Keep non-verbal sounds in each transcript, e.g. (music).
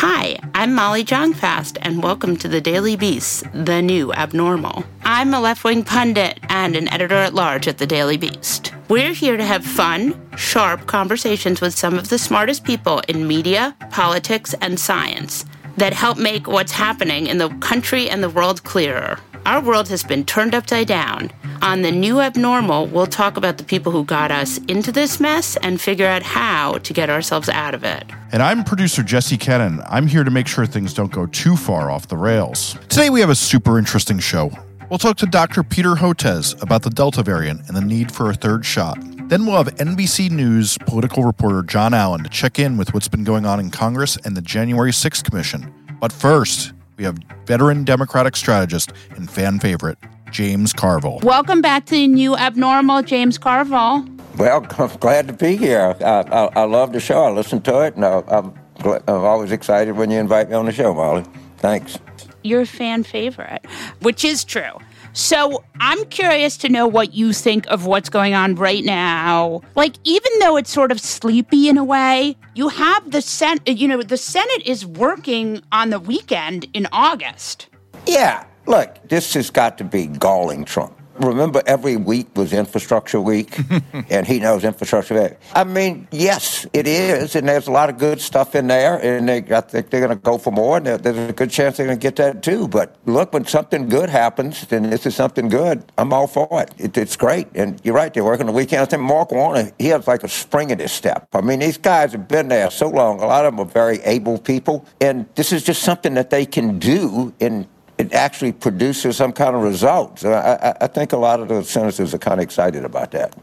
Hi, I'm Molly Jong-Fast, and welcome to the Daily Beast, the new abnormal. I'm a left-wing pundit and an editor-at-large at the Daily Beast. We're here to have fun, sharp conversations with some of the smartest people in media, politics, and science that help make what's happening in the country and the world clearer. Our world has been turned upside down. On the new abnormal, we'll talk about the people who got us into this mess and figure out how to get ourselves out of it. And I'm producer Jesse Cannon. I'm here to make sure things don't go too far off the rails. Today we have a super interesting show. We'll talk to Dr. Peter Hotez about the Delta variant and the need for a third shot. Then we'll have NBC News political reporter Jon Allen to check in with what's been going on in Congress and the January 6th Commission. But first, we have veteran Democratic strategist and fan favorite, James Carville. Welcome back to the new abnormal, James Carville. Well, (laughs) I'm glad to be here. I, I, I love the show. I listen to it, and I, I'm, gl- I'm always excited when you invite me on the show, Molly. Thanks. You're a fan favorite, which is true. So I'm curious to know what you think of what's going on right now. Like, even though it's sort of sleepy in a way, you have the Senate, you know, the Senate is working on the weekend in August. Yeah, look, this has got to be galling Trump. Remember, every week was Infrastructure Week, (laughs) and he knows Infrastructure Week. I mean, yes, it is, and there's a lot of good stuff in there, and they, I think they're going to go for more, and there's a good chance they're going to get that too. But look, when something good happens, and this is something good, I'm all for it. it it's great, and you're right, they're working the weekend. I think Mark Warner, he has like a spring in his step. I mean, these guys have been there so long. A lot of them are very able people, and this is just something that they can do in it actually produces some kind of results. I, I, I think a lot of the senators are kind of excited about that.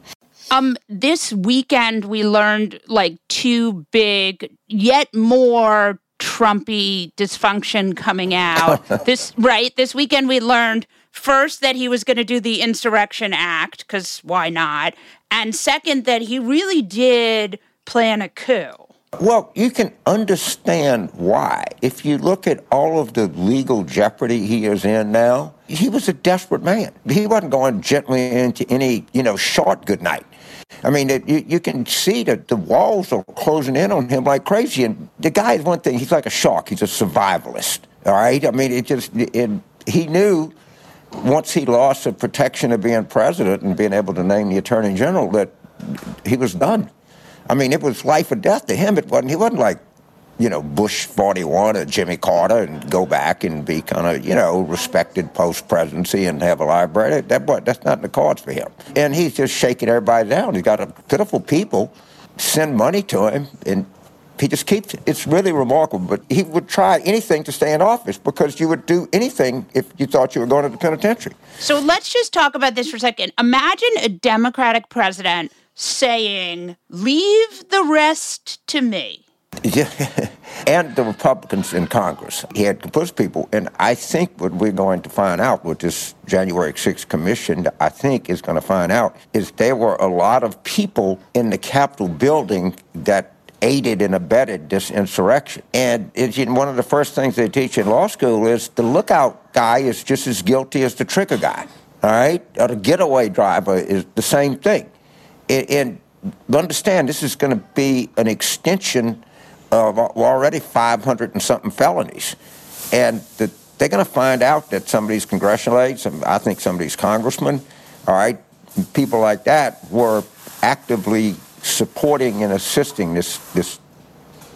Um, this weekend we learned like two big, yet more Trumpy dysfunction coming out. (laughs) this right, this weekend we learned first that he was going to do the Insurrection Act because why not, and second that he really did plan a coup. Well, you can understand why. If you look at all of the legal jeopardy he is in now, he was a desperate man. He wasn't going gently into any, you know, short good night. I mean, it, you, you can see that the walls are closing in on him like crazy. And the guy is one thing, he's like a shark, he's a survivalist. All right? I mean, it just, it, he knew once he lost the protection of being president and being able to name the attorney general that he was done. I mean, it was life or death to him. It wasn't. He wasn't like, you know, Bush 41 or Jimmy Carter and go back and be kind of, you know, respected post presidency and have a library. That, that that's not in the cards for him. And he's just shaking everybody down. He's got a pitiful people send money to him and. He just keeps It's really remarkable. But he would try anything to stay in office because you would do anything if you thought you were going to the penitentiary. So let's just talk about this for a second. Imagine a Democratic president saying, "Leave the rest to me." Yeah. (laughs) and the Republicans in Congress. He had composed people, and I think what we're going to find out with this January 6th commission, I think is going to find out, is there were a lot of people in the Capitol building that aided and abetted this insurrection. And it's, you know, one of the first things they teach in law school is the lookout guy is just as guilty as the trigger guy. All right? Or the getaway driver is the same thing. And, and understand this is going to be an extension of already 500 and something felonies. And the, they're going to find out that somebody's congressional aides, some, I think somebody's congressman, all right, people like that were actively supporting and assisting this, this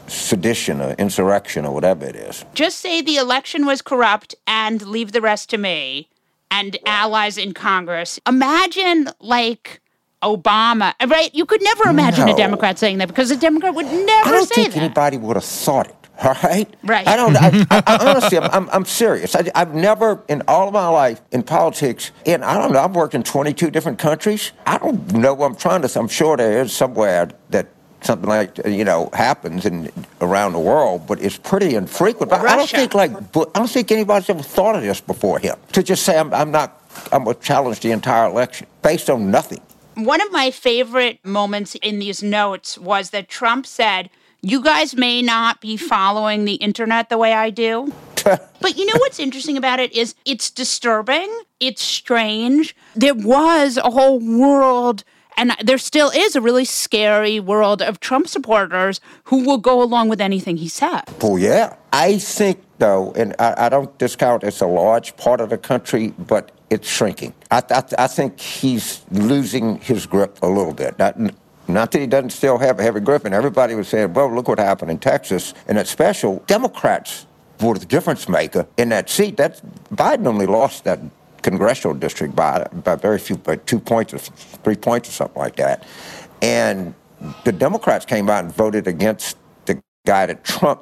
sedition or insurrection or whatever it is. Just say the election was corrupt and leave the rest to me and allies in Congress. Imagine like Obama, right? You could never imagine a Democrat saying that because a Democrat would never. I don't think that. anybody would have thought it. All right. Right. I don't. I, (laughs) I, I honestly, I'm, I'm, I'm serious. I, I've never, in all of my life in politics, and I don't know. I've worked in 22 different countries. I don't know. what I'm trying to. I'm sure there is somewhere that something like you know happens in around the world, but it's pretty infrequent. But I don't think like I don't think anybody's ever thought of this before him to just say I'm, I'm not I'm going to challenge the entire election based on nothing. One of my favorite moments in these notes was that Trump said, "You guys may not be following the internet the way I do." (laughs) but you know what's interesting about it is it's disturbing, it's strange. There was a whole world and there still is a really scary world of Trump supporters who will go along with anything he says. Oh, yeah. I think, though, and I, I don't discount it's a large part of the country, but it's shrinking. I, I, I think he's losing his grip a little bit. Not, not that he doesn't still have a heavy grip, and everybody was saying, well, look what happened in Texas. And it's special. Democrats were the difference maker in that seat. That Biden only lost that congressional district by, by very few, by two points or three points or something like that. And the Democrats came out and voted against the guy that Trump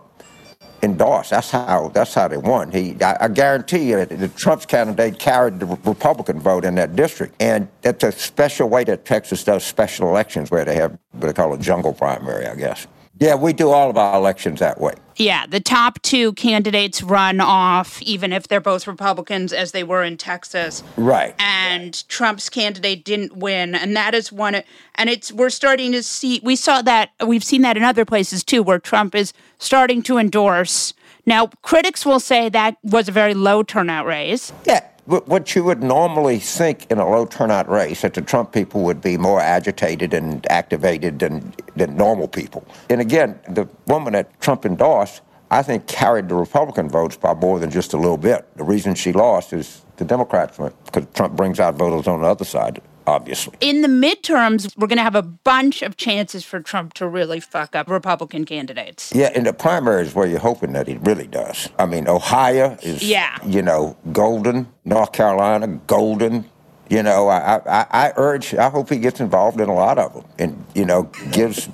endorsed. That's how that's how they won. He, I, I guarantee you, the Trump's candidate carried the Republican vote in that district, and that's a special way that Texas does special elections, where they have what they call a jungle primary, I guess. Yeah, we do all of our elections that way. Yeah, the top two candidates run off, even if they're both Republicans, as they were in Texas. Right. And Trump's candidate didn't win, and that is one. And it's we're starting to see. We saw that. We've seen that in other places too, where Trump is starting to endorse. Now, critics will say that was a very low turnout race. Yeah, what you would normally think in a low turnout race that the Trump people would be more agitated and activated than, than normal people. And again, the woman that Trump endorsed, I think, carried the Republican votes by more than just a little bit. The reason she lost is the Democrats, because Trump brings out voters on the other side obviously. In the midterms, we're going to have a bunch of chances for Trump to really fuck up Republican candidates. Yeah, in the primaries where you're hoping that he really does. I mean, Ohio is, yeah. you know, golden. North Carolina, golden. You know, I, I, I urge, I hope he gets involved in a lot of them and, you know, gives (laughs)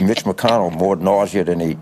Mitch McConnell more nausea than he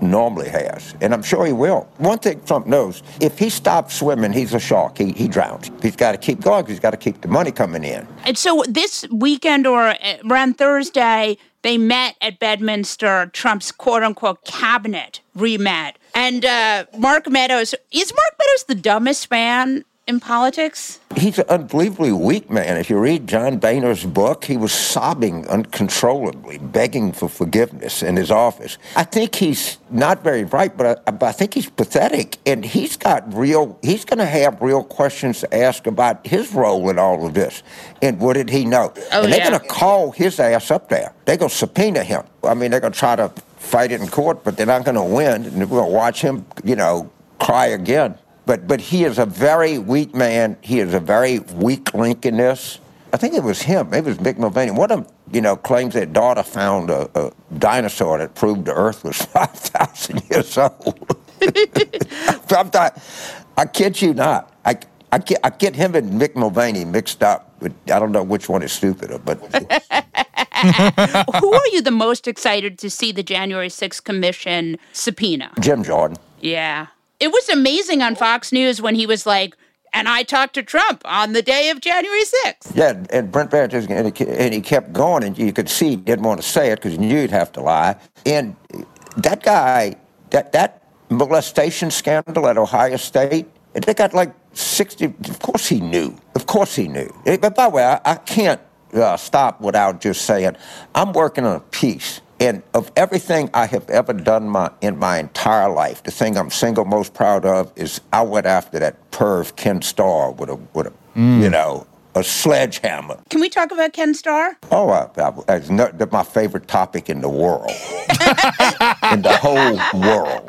normally has, and I'm sure he will. One thing Trump knows, if he stops swimming, he's a shark. He, he drowns. He's got to keep going he's got to keep the money coming in. And so this weekend or uh, around Thursday, they met at Bedminster, Trump's quote-unquote cabinet re-met. And uh, Mark Meadows, is Mark Meadows the dumbest man in politics? He's an unbelievably weak man. If you read John Boehner's book, he was sobbing uncontrollably, begging for forgiveness in his office. I think he's not very bright, but I, but I think he's pathetic. And he's got real, he's going to have real questions to ask about his role in all of this. And what did he know? Oh, and they're yeah. going to call his ass up there. They're going to subpoena him. I mean, they're going to try to fight it in court, but they're not going to win. And we're going to watch him, you know, cry again. But but he is a very weak man. He is a very weak link in this. I think it was him. Maybe it was Mick Mulvaney. One of them, you know, claims that daughter found a, a dinosaur that proved the Earth was (laughs) 5,000 years old. (laughs) I'm not, I kid you not. I, I, get, I get him and Mick Mulvaney mixed up. But I don't know which one is stupider. But (laughs) who are you the most excited to see the January 6th Commission subpoena? Jim Jordan. Yeah. It was amazing on Fox News when he was like, and I talked to Trump on the day of January 6th. Yeah, and Bret Baier, just, and he, and he kept going, and you could see he didn't want to say it because he knew he'd have to lie. And that guy, that, that molestation scandal at Ohio State, they got like 60, of course he knew. Of course he knew. But by the way, I, I can't uh, stop without just saying, I'm working on a piece and of everything I have ever done my, in my entire life, the thing I'm single most proud of is I went after that perv Ken Starr with a, with a mm. you know, a sledgehammer. Can we talk about Ken Starr? Oh, I, I, it's not, my favorite topic in the world, (laughs) in the whole world.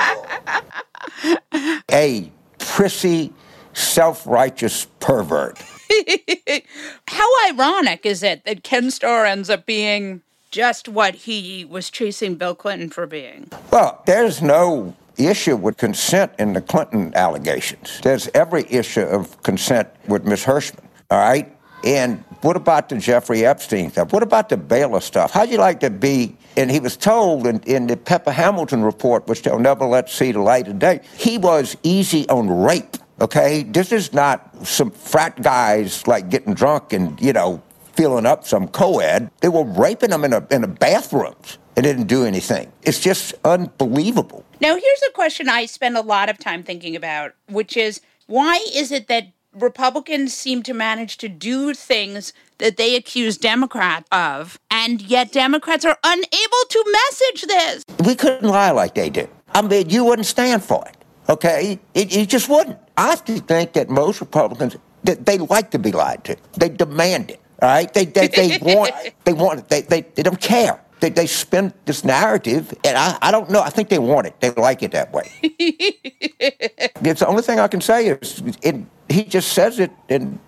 A prissy, self-righteous pervert. (laughs) How ironic is it that Ken Starr ends up being just what he was chasing Bill Clinton for being. Well, there's no issue with consent in the Clinton allegations. There's every issue of consent with Miss Hershman, all right? And what about the Jeffrey Epstein stuff? What about the Baylor stuff? How'd you like to be? And he was told in, in the Pepper Hamilton report, which they'll never let see the light of day, he was easy on rape. Okay, this is not some frat guys like getting drunk and you know filling up some co-ed. They were raping them in a, in a bathrooms. It didn't do anything. It's just unbelievable. Now, here's a question I spend a lot of time thinking about, which is why is it that Republicans seem to manage to do things that they accuse Democrats of, and yet Democrats are unable to message this? We couldn't lie like they did. I mean, you wouldn't stand for it, okay? It, you just wouldn't. I think that most Republicans, they, they like to be lied to. They demand it, all right? They, they, they (laughs) want, they want, they, they, they don't care. They, they spin this narrative, and I, I don't know. I think they want it. They like it that way. (laughs) it's the only thing I can say is it, he just says it and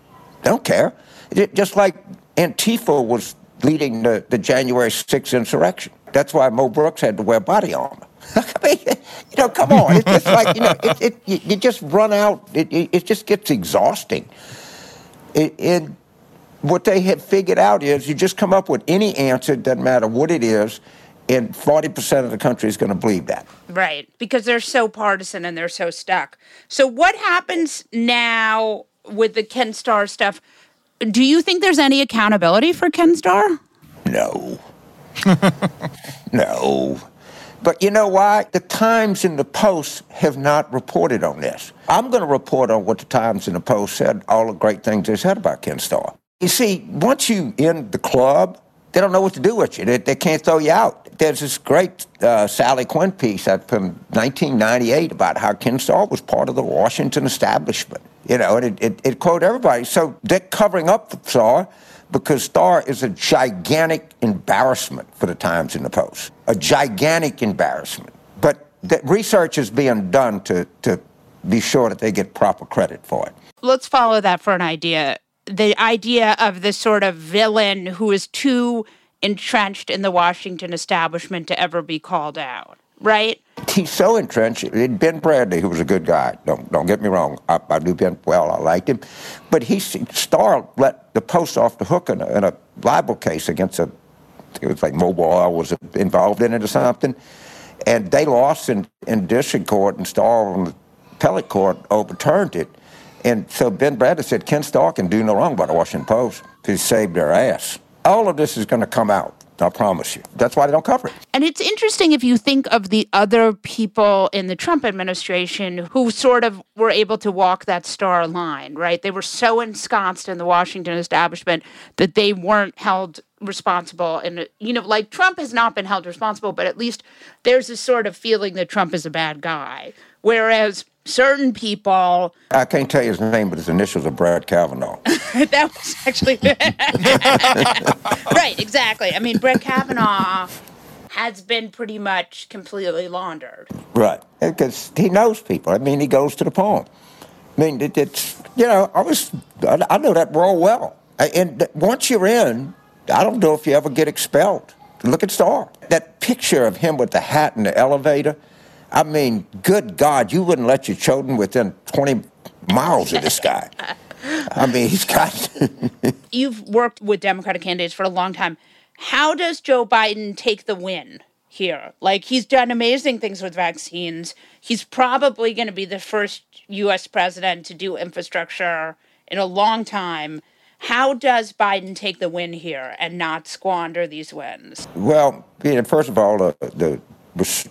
they don't care. It, just like Antifa was leading the, the January 6th insurrection. That's why Mo Brooks had to wear body armor. (laughs) I mean, you know, come on. It's just like, you know, it, it, you, you just run out. It, it, it just gets exhausting. and what they have figured out is you just come up with any answer, doesn't matter what it is, and 40% of the country is going to believe that. Right, because they're so partisan and they're so stuck. So, what happens now with the Ken Starr stuff? Do you think there's any accountability for Ken Starr? No. (laughs) no. But you know why? The Times and the Post have not reported on this. I'm going to report on what the Times and the Post said, all the great things they said about Ken Starr. You see, once you in the club, they don't know what to do with you. They, they can't throw you out. There's this great uh, Sally Quinn piece from 1998 about how Ken Starr was part of the Washington establishment. You know, and it, it, it quoted everybody. So they're covering up Starr because Starr is a gigantic embarrassment for the Times and the Post. A gigantic embarrassment. But research is being done to, to be sure that they get proper credit for it. Let's follow that for an idea. The idea of the sort of villain who is too entrenched in the Washington establishment to ever be called out, right? He's so entrenched. Ben Bradlee, who was a good guy, don't don't get me wrong. I, I knew Ben well. I liked him, but he Starr let the Post off the hook in a, in a libel case against a. It was like Mobil Oil was involved in it or something, and they lost in, in district court, and Starr on the appellate court overturned it. And so Ben Bradlee said Ken Starr can do no wrong by the Washington Post. He saved their ass. All of this is going to come out. I promise you. That's why they don't cover it. And it's interesting if you think of the other people in the Trump administration who sort of were able to walk that star line, right? They were so ensconced in the Washington establishment that they weren't held responsible. And, you know, like Trump has not been held responsible, but at least there's this sort of feeling that Trump is a bad guy. Whereas certain people. I can't tell you his name, but his initials are Brad Kavanaugh. (laughs) that was actually (laughs) right. Exactly. I mean, Brett Kavanaugh has been pretty much completely laundered. Right, because he knows people. I mean, he goes to the poem. I mean, it, it's you know, I was I, I know that role well, and once you're in, I don't know if you ever get expelled. Look at Starr. That picture of him with the hat in the elevator I mean, good God, you wouldn't let your children within 20 miles of this guy. I mean, he's got. (laughs) You've worked with Democratic candidates for a long time. How does Joe Biden take the win here? Like, he's done amazing things with vaccines. He's probably going to be the first U.S. president to do infrastructure in a long time. How does Biden take the win here and not squander these wins? Well, you know, first of all, the, the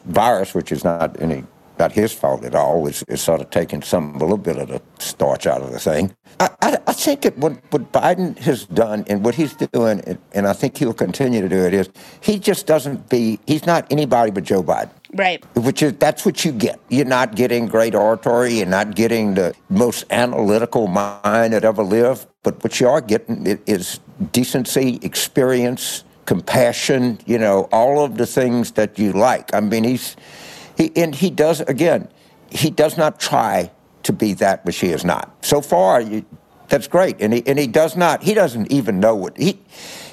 virus, which is not any not his fault at all, is, is sort of taking some a little bit of the starch out of the thing. I, I, I think that what, what Biden has done and what he's doing, and, and I think he'll continue to do it, is he just doesn't be he's not anybody but Joe Biden. Right. Which is that's what you get. You're not getting great oratory. You're not getting the most analytical mind that ever lived. But what you are getting is decency, experience, compassion, you know, all of the things that you like. I mean, he's, he, and he does, again, he does not try to be that which he is not. So far, you, that's great. And he, and he does not, he doesn't even know what, he,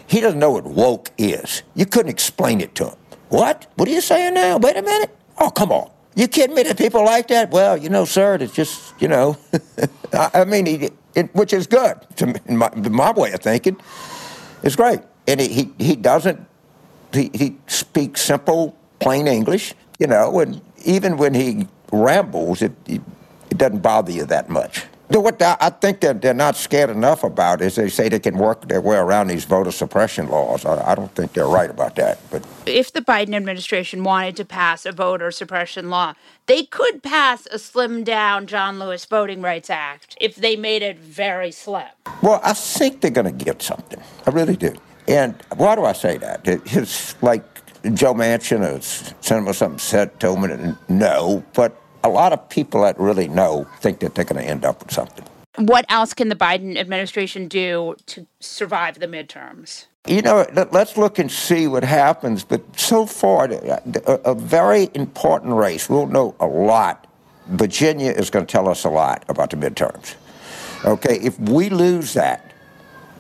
he doesn't know what woke is. You couldn't explain it to him. What? What are you saying now? Wait a minute. Oh, come on. You kidding me that people like that? Well, you know, sir, it's just, you know, (laughs) I, mean, he, it, which is good to my, my way of thinking. It's great and he, he, doesn't, he, he speaks simple, plain English, you know, and even when he rambles, it, it, it doesn't bother you that much. What I think that they're not scared enough about is they say they can work their way around these voter suppression laws. I don't think they're right about that. But if the Biden administration wanted to pass a voter suppression law, they could pass a slimmed down John Lewis Voting Rights Act if they made it very slim. Well, I think they're going to get something. I really do. And why do I say that? It's like Joe Manchin or Senator something said, told me no, but a lot of people that really know think that they're going to end up with something. What else can the Biden administration do to survive the midterms? You know, let's look and see what happens. But so far, a very important race. We'll know a lot. Virginia is going to tell us a lot about the midterms. Okay, if we lose that,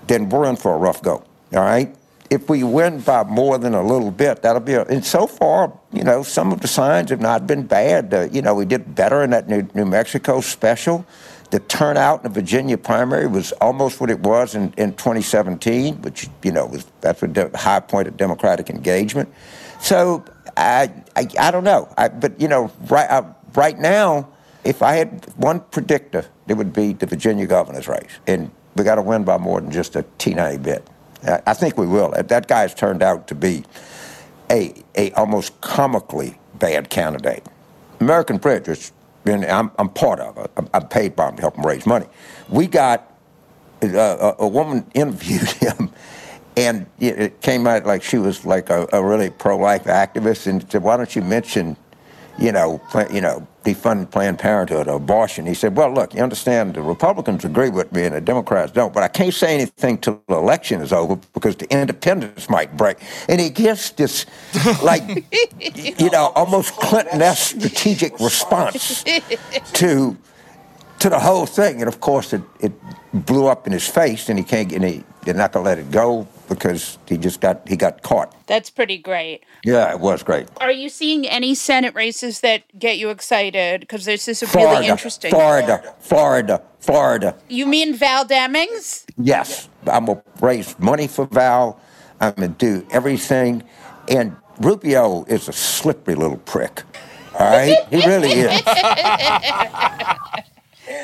then we're in for a rough go. All right? if we win by more than a little bit, that'll be. A, and so far, you know, some of the signs have not been bad. Uh, you know, we did better in that New, New Mexico special. The turnout in the Virginia primary was almost what it was in, in 2017, which you know was that's a de- high point of Democratic engagement. So I I, I don't know. I, but you know, right uh, right now, if I had one predictor, it would be the Virginia governor's race, and we got to win by more than just a teeny bit. I think we will. That guy's turned out to be a, a almost comically bad candidate. American Bridge, which I'm, I'm part of it. I'm paid by him to help him raise money. We got uh, a, a woman interviewed (laughs) him, and it came out like she was like a, a really pro-life activist, and said, "Why don't you mention you know, you know, defund Planned Parenthood or abortion. He said, well, look, you understand the Republicans agree with me and the Democrats don't, but I can't say anything till the election is over because the independents might break. And he gives this, like, (laughs) you know, almost Clinton-esque strategic response to to the whole thing. And of course, it, it blew up in his face, and he can't, and he, they're not going to let it go because he just got he got caught. That's pretty great. Yeah, it was great. Are you seeing any Senate races that get you excited? Because this is Florida, really interesting. Florida, Florida, Florida. You mean Val Demings? Yes, I'm gonna raise money for Val. I'm gonna do everything, and Rubio is a slippery little prick. All right, he really is. (laughs)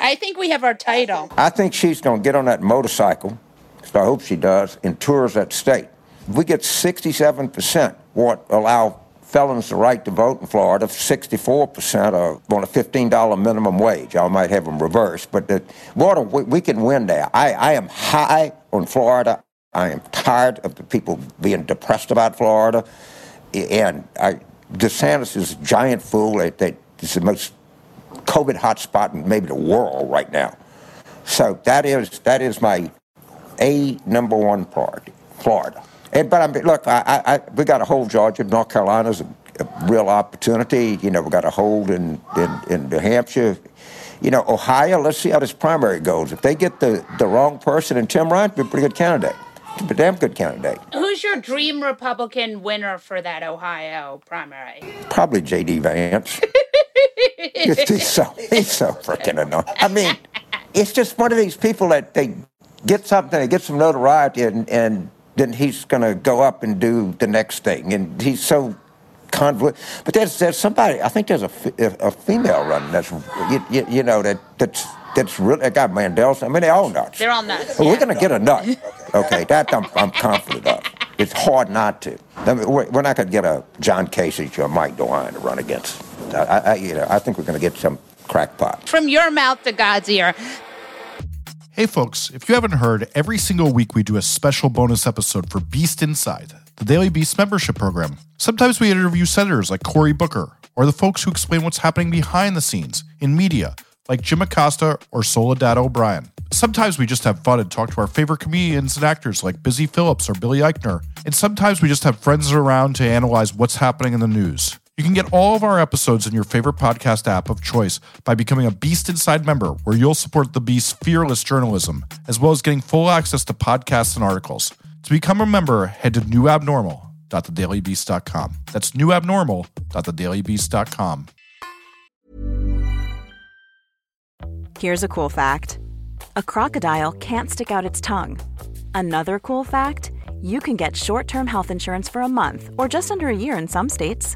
I think we have our title. I think she's gonna get on that motorcycle I hope she does, in tours that state. If we get 67% want allow felons the right to vote in Florida, 64% are on a $15 minimum wage. I might have them reversed, but the, water, we, can win there. I, I am high on Florida. I am tired of the people being depressed about Florida. And I, DeSantis is a giant fool. It's the most COVID hotspot in maybe the world right now. So that is that is my a number one priority, Florida. And, but I mean, look, I, I, we got to hold Georgia. North Carolina's a, a real opportunity. You know, we got to hold in, in, in New Hampshire. You know, Ohio, let's see how this primary goes. If they get the, the wrong person, and Tim Ryan be a pretty good candidate. A damn good candidate. Who's your dream Republican winner for that Ohio primary? Probably J.D. Vance. (laughs) he's so he's so freaking annoying. I mean, it's just one of these people that they get something, get some notoriety, and, and then he's going to go up and do the next thing. And he's so convoluted. But there's, there's somebody, I think there's a, a female running that's, you, you, you, know, that that's that's really, that got Mandel. I mean, they're all nuts. They're all nuts. Yeah. We're going to get a nut. (laughs) Okay, that I'm, I'm confident of. It's hard not to. I mean, we're, not going to get a John Kasich or Mike DeWine to run against. I, I, you know, I think we're going to get some crackpot. From your mouth to God's ear. Hey, folks, if you haven't heard, every single week we do a special bonus episode for Beast Inside, the Daily Beast membership program. Sometimes we interview senators like Cory Booker, or the folks who explain what's happening behind the scenes in media, like Jim Acosta or Soledad O'Brien. Sometimes we just have fun and talk to our favorite comedians and actors like Busy Phillips or Billy Eichner. And sometimes we just have friends around to analyze what's happening in the news. You can get all of our episodes in your favorite podcast app of choice by becoming a Beast Inside member, where you'll support the Beast's fearless journalism, as well as getting full access to podcasts and articles. To become a member, head to newabnormal.thedailybeast.com. That's newabnormal.thedailybeast.com. Here's a cool fact a crocodile can't stick out its tongue. Another cool fact you can get short term health insurance for a month or just under a year in some states.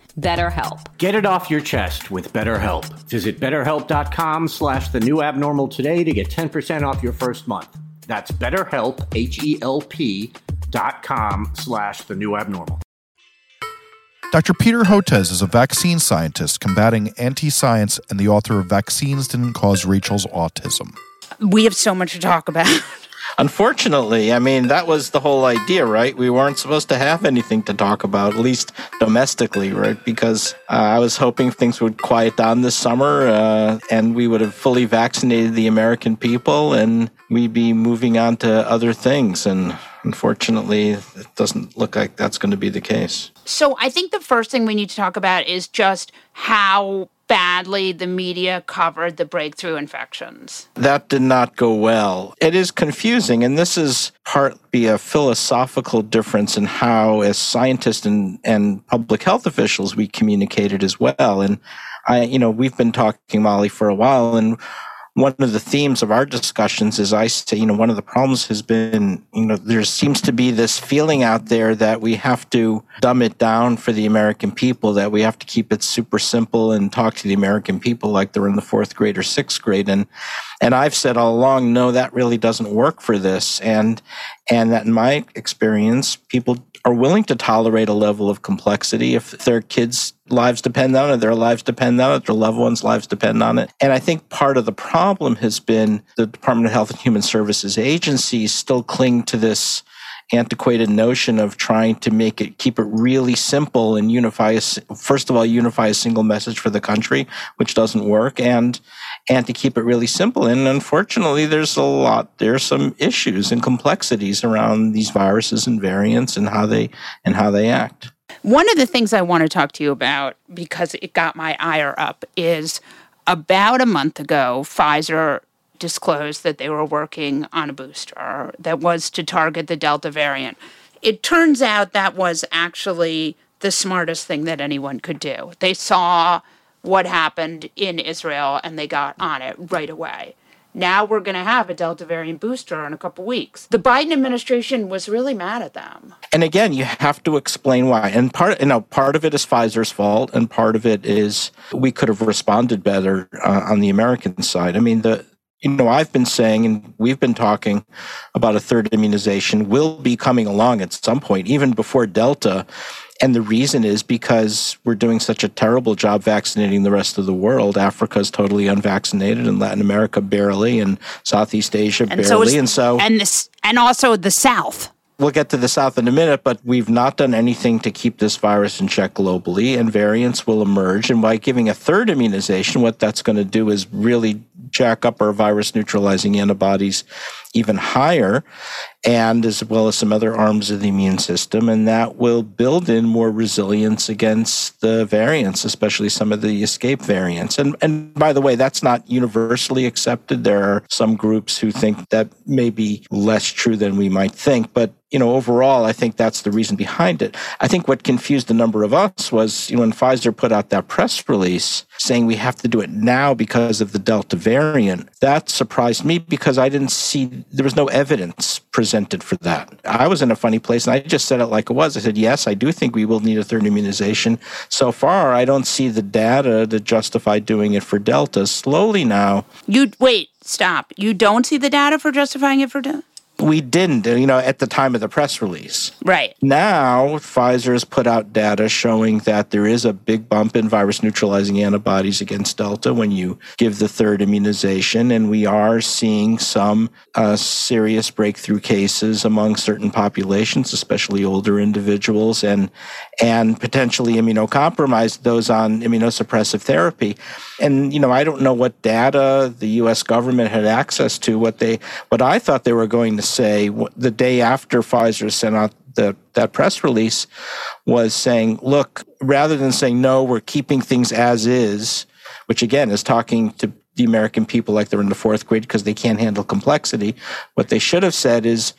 BetterHelp. Get it off your chest with BetterHelp. Visit betterhelp.com slash the new abnormal today to get 10% off your first month. That's betterhelp, H-E-L-P dot com slash the new abnormal. Dr. Peter Hotez is a vaccine scientist combating anti science and the author of Vaccines Didn't Cause Rachel's Autism. We have so much to talk about. (laughs) Unfortunately, I mean, that was the whole idea, right? We weren't supposed to have anything to talk about, at least domestically, right? Because uh, I was hoping things would quiet down this summer uh, and we would have fully vaccinated the American people and we'd be moving on to other things. And unfortunately, it doesn't look like that's going to be the case. So I think the first thing we need to talk about is just how badly the media covered the breakthrough infections. That did not go well. It is confusing, and this is partly a philosophical difference in how, as scientists and, and public health officials, we communicated as well. And I, you know, we've been talking, Molly, for a while, and one of the themes of our discussions is I say, you know, one of the problems has been, you know, there seems to be this feeling out there that we have to dumb it down for the American people, that we have to keep it super simple and talk to the American people like they're in the fourth grade or sixth grade. And, and I've said all along, no, that really doesn't work for this. And, and that in my experience, people are willing to tolerate a level of complexity if their kids' lives depend on it, their lives depend on it, their loved ones' lives depend on it. And I think part of the problem has been the Department of Health and Human Services agencies still cling to this antiquated notion of trying to make it keep it really simple and unify first of all unify a single message for the country which doesn't work and and to keep it really simple. And unfortunately there's a lot there's some issues and complexities around these viruses and variants and how they and how they act. One of the things i want to talk to you about because it got my ire up is about a month ago pfizer disclosed that they were working on a booster that was to target the Delta variant. It turns out that was actually the smartest thing that anyone could do. They saw what happened in Israel and they got on it right away. Now we're going to have a Delta variant booster in a couple weeks. The Biden administration was really mad at them. And again, you have to explain why. And part, you know, part of it is Pfizer's fault, and part of it is we could have responded better uh, on the American side. I mean, the you know, I've been saying, and we've been talking about a third immunization will be coming along at some point, even before Delta. And the reason is because we're doing such a terrible job vaccinating the rest of the world. Africa is totally unvaccinated, and Latin America barely, and Southeast Asia And barely. so is- and so, and this, and also the South. We'll get to the South in a minute, but we've not done anything to keep this virus in check globally, and variants will emerge. And by giving a third immunization, what that's going to do is really jack up our virus neutralizing antibodies even higher, and as well as some other arms of the immune system. And that will build in more resilience against the variants, especially some of the escape variants. And, and by the way, that's not universally accepted. There are some groups who think that may be less true than we might think. But you know, overall, I think that's the reason behind it. I think what confused a number of us was, you know, when Pfizer put out that press release saying we have to do it now because of the Delta variant, that surprised me because I didn't see, there was no evidence presented for that. I was in a funny place and I just said it like it was. I said, yes, I do think we will need a third immunization. So far, I don't see the data to justify doing it for Delta. Slowly now, You wait, stop. You don't see the data for justifying it for Delta? We didn't, you know, at the time of the press release. Right. Now, Pfizer has put out data showing that there is a big bump in virus neutralizing antibodies against Delta when you give the third immunization. And we are seeing some uh, serious breakthrough cases among certain populations, especially older individuals and, and potentially immunocompromised, those on immunosuppressive therapy. And, you know, I don't know what data the US government had access to. What they, what I thought they were going to say the day after Pfizer sent out the, that press release was saying, look, rather than saying, no, we're keeping things as is, which again is talking to the American people like they're in the fourth grade because they can't handle complexity. What they should have said is,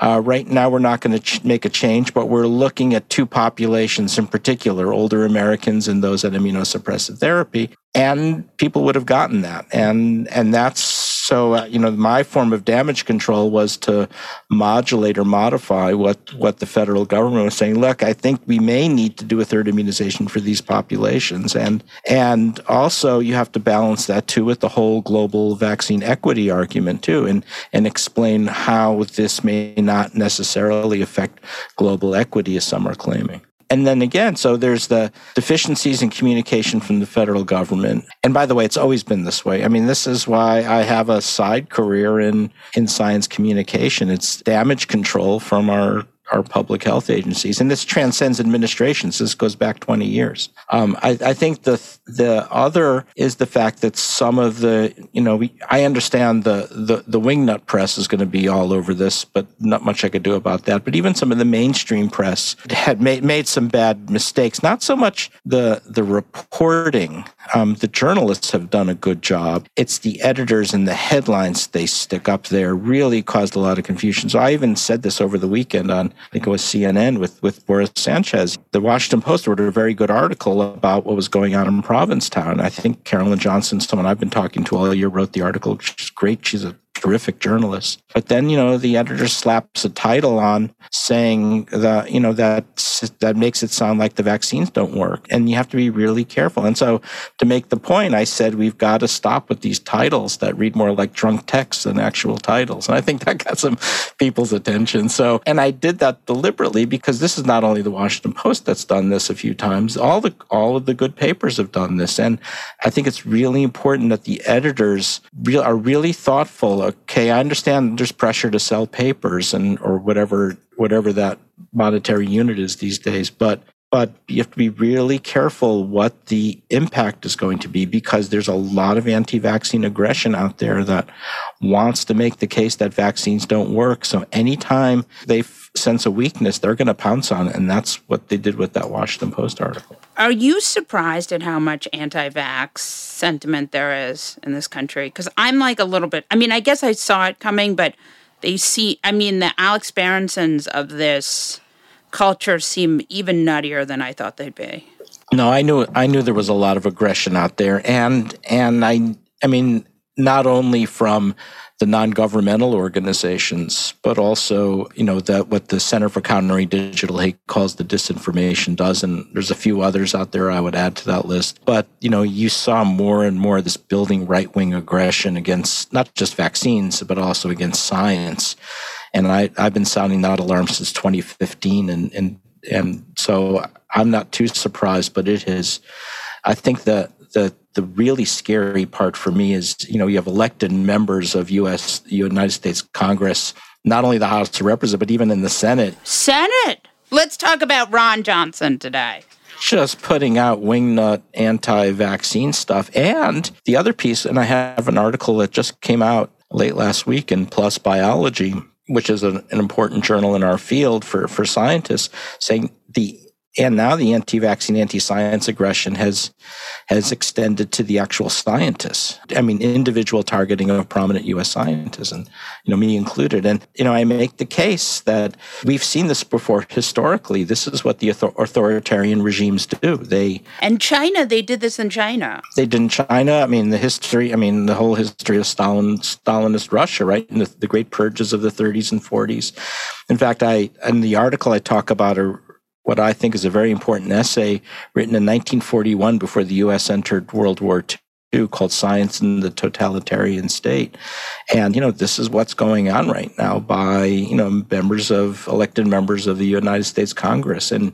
uh, right now we're not going to ch- make a change, but we're looking at two populations in particular, older Americans and those at immunosuppressive therapy. And people would have gotten that. And, and that's so, uh, you know, my form of damage control was to modulate or modify what, what the federal government was saying. Look, I think we may need to do a third immunization for these populations. And, and also you have to balance that too with the whole global vaccine equity argument too, and, and explain how this may not necessarily affect global equity as some are claiming. And then again, so there's the deficiencies in communication from the federal government. And by the way, it's always been this way. I mean, this is why I have a side career in, in science communication. It's damage control from our our public health agencies, and this transcends administrations. This goes back 20 years. Um, I, I, think the the other is the fact that some of the you know we, I understand the the the wingnut press is going to be all over this, but not much I could do about that. But even some of the mainstream press had made made some bad mistakes. Not so much the the reporting. Um, the journalists have done a good job. It's the editors and the headlines they stick up there really caused a lot of confusion. So I even said this over the weekend on I think it was CNN with, with Boris Sanchez. The Washington Post wrote a very good article about what was going on in Provincetown. I think Carolyn Johnson, someone I've been talking to all year, wrote the article. She's great. She's a terrific journalist. But then, you know, the editor slaps a title on saying that, you know, that that makes it sound like the vaccines don't work. And you have to be really careful. And so to make the point, I said we've got to stop with these titles that read more like drunk texts than actual titles. And I think that (laughs) got some people's attention. So and I did that deliberately because this is not only the Washington Post that's done this a few times. All the all of the good papers have done this. And I think it's really important that the editors are really thoughtful. Okay, I understand there's pressure to sell papers and or whatever whatever that monetary unit is these days, but but you have to be really careful what the impact is going to be because there's a lot of anti-vaccine aggression out there that wants to make the case that vaccines don't work. So anytime they sense of weakness, they're going to pounce on it, and that's what they did with that Washington Post article. Are you surprised at how much anti-vax sentiment there is in this country? Because I'm like a little bit. I mean, I guess I saw it coming, but they see. I mean, the Alex Berensons of this culture seem even nuttier than I thought they'd be. No, I knew I knew there was a lot of aggression out there, and and I I mean not only from the non-governmental organizations, but also, you know, that what the Center for Countering Digital Hate calls the Disinformation Dozen, and there's a few others out there I would add to that list. But you know, you saw more and more this building right-wing aggression against not just vaccines, but also against science. And I, I've been sounding that alarm since 2015, and and and so I'm not too surprised, but it has. I think that the the really scary part for me is, you know, you have elected members of U.S. United States Congress, not only the House of Representatives, but even in the Senate. Senate. Let's talk about Ron Johnson today. Just putting out wingnut anti-vaccine stuff, and the other piece, and I have an article that just came out late last week in PLOS Biology, which is an, an important journal in our field for for scientists, saying the and now the anti-vaccine, anti-science aggression has has extended to the actual scientists. I mean, individual targeting of prominent U.S. scientists, and you know, me included. And you know, I make the case that we've seen this before historically. This is what the authoritarian regimes do. They and China, they did this in China. They did in China. I mean, the history. I mean, the whole history of Stalin, Stalinist Russia, right? And the, the great purges of the 30s and 40s. In fact, I in the article I talk about a what I think is a very important essay written in 1941 before the U.S. entered World War II called Science and the Totalitarian State. And, you know, this is what's going on right now by, you know, members of elected members of the United States Congress. And,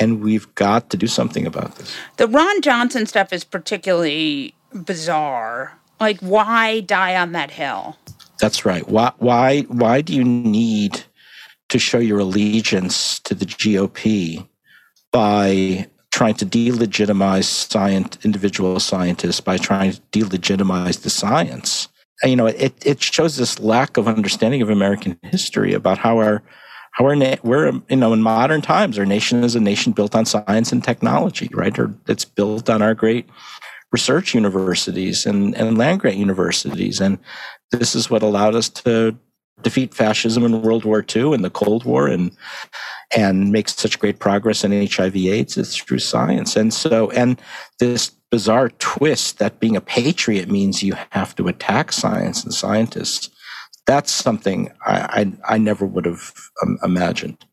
and we've got to do something about this. The Ron Johnson stuff is particularly bizarre. Like, why die on that hill? That's right. Why, why, why do you need to show your allegiance to the GOP by trying to delegitimize science, individual scientists, by trying to delegitimize the science. And, you know, it, it shows this lack of understanding of American history about how our how our na- we're you know in modern times our nation is a nation built on science and technology, right? Or it's built on our great research universities and, and land grant universities. And this is what allowed us to defeat fascism in World War II and the Cold War and and make such great progress in HIV AIDS is through science. And so and this bizarre twist that being a patriot means you have to attack science and scientists. That's something I, I, I never would have um, imagined.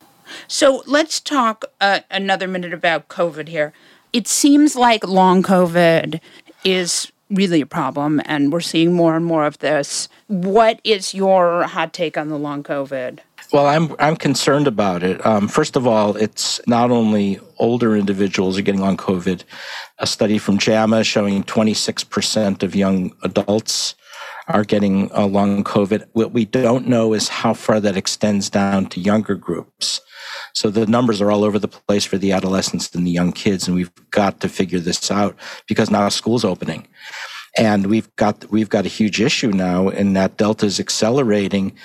So let's talk uh, another minute about COVID here. It seems like long COVID is really a problem, and we're seeing more and more of this. What is your hot take on the long COVID? Well, I'm I'm concerned about it. Um, first of all, it's not only older individuals are getting long COVID. A study from JAMA showing 26% of young adults are getting uh, long COVID. What we don't know is how far that extends down to younger groups. So the numbers are all over the place for the adolescents and the young kids, and we've got to figure this out because now school's opening. And we've got we've got a huge issue now in that Delta is accelerating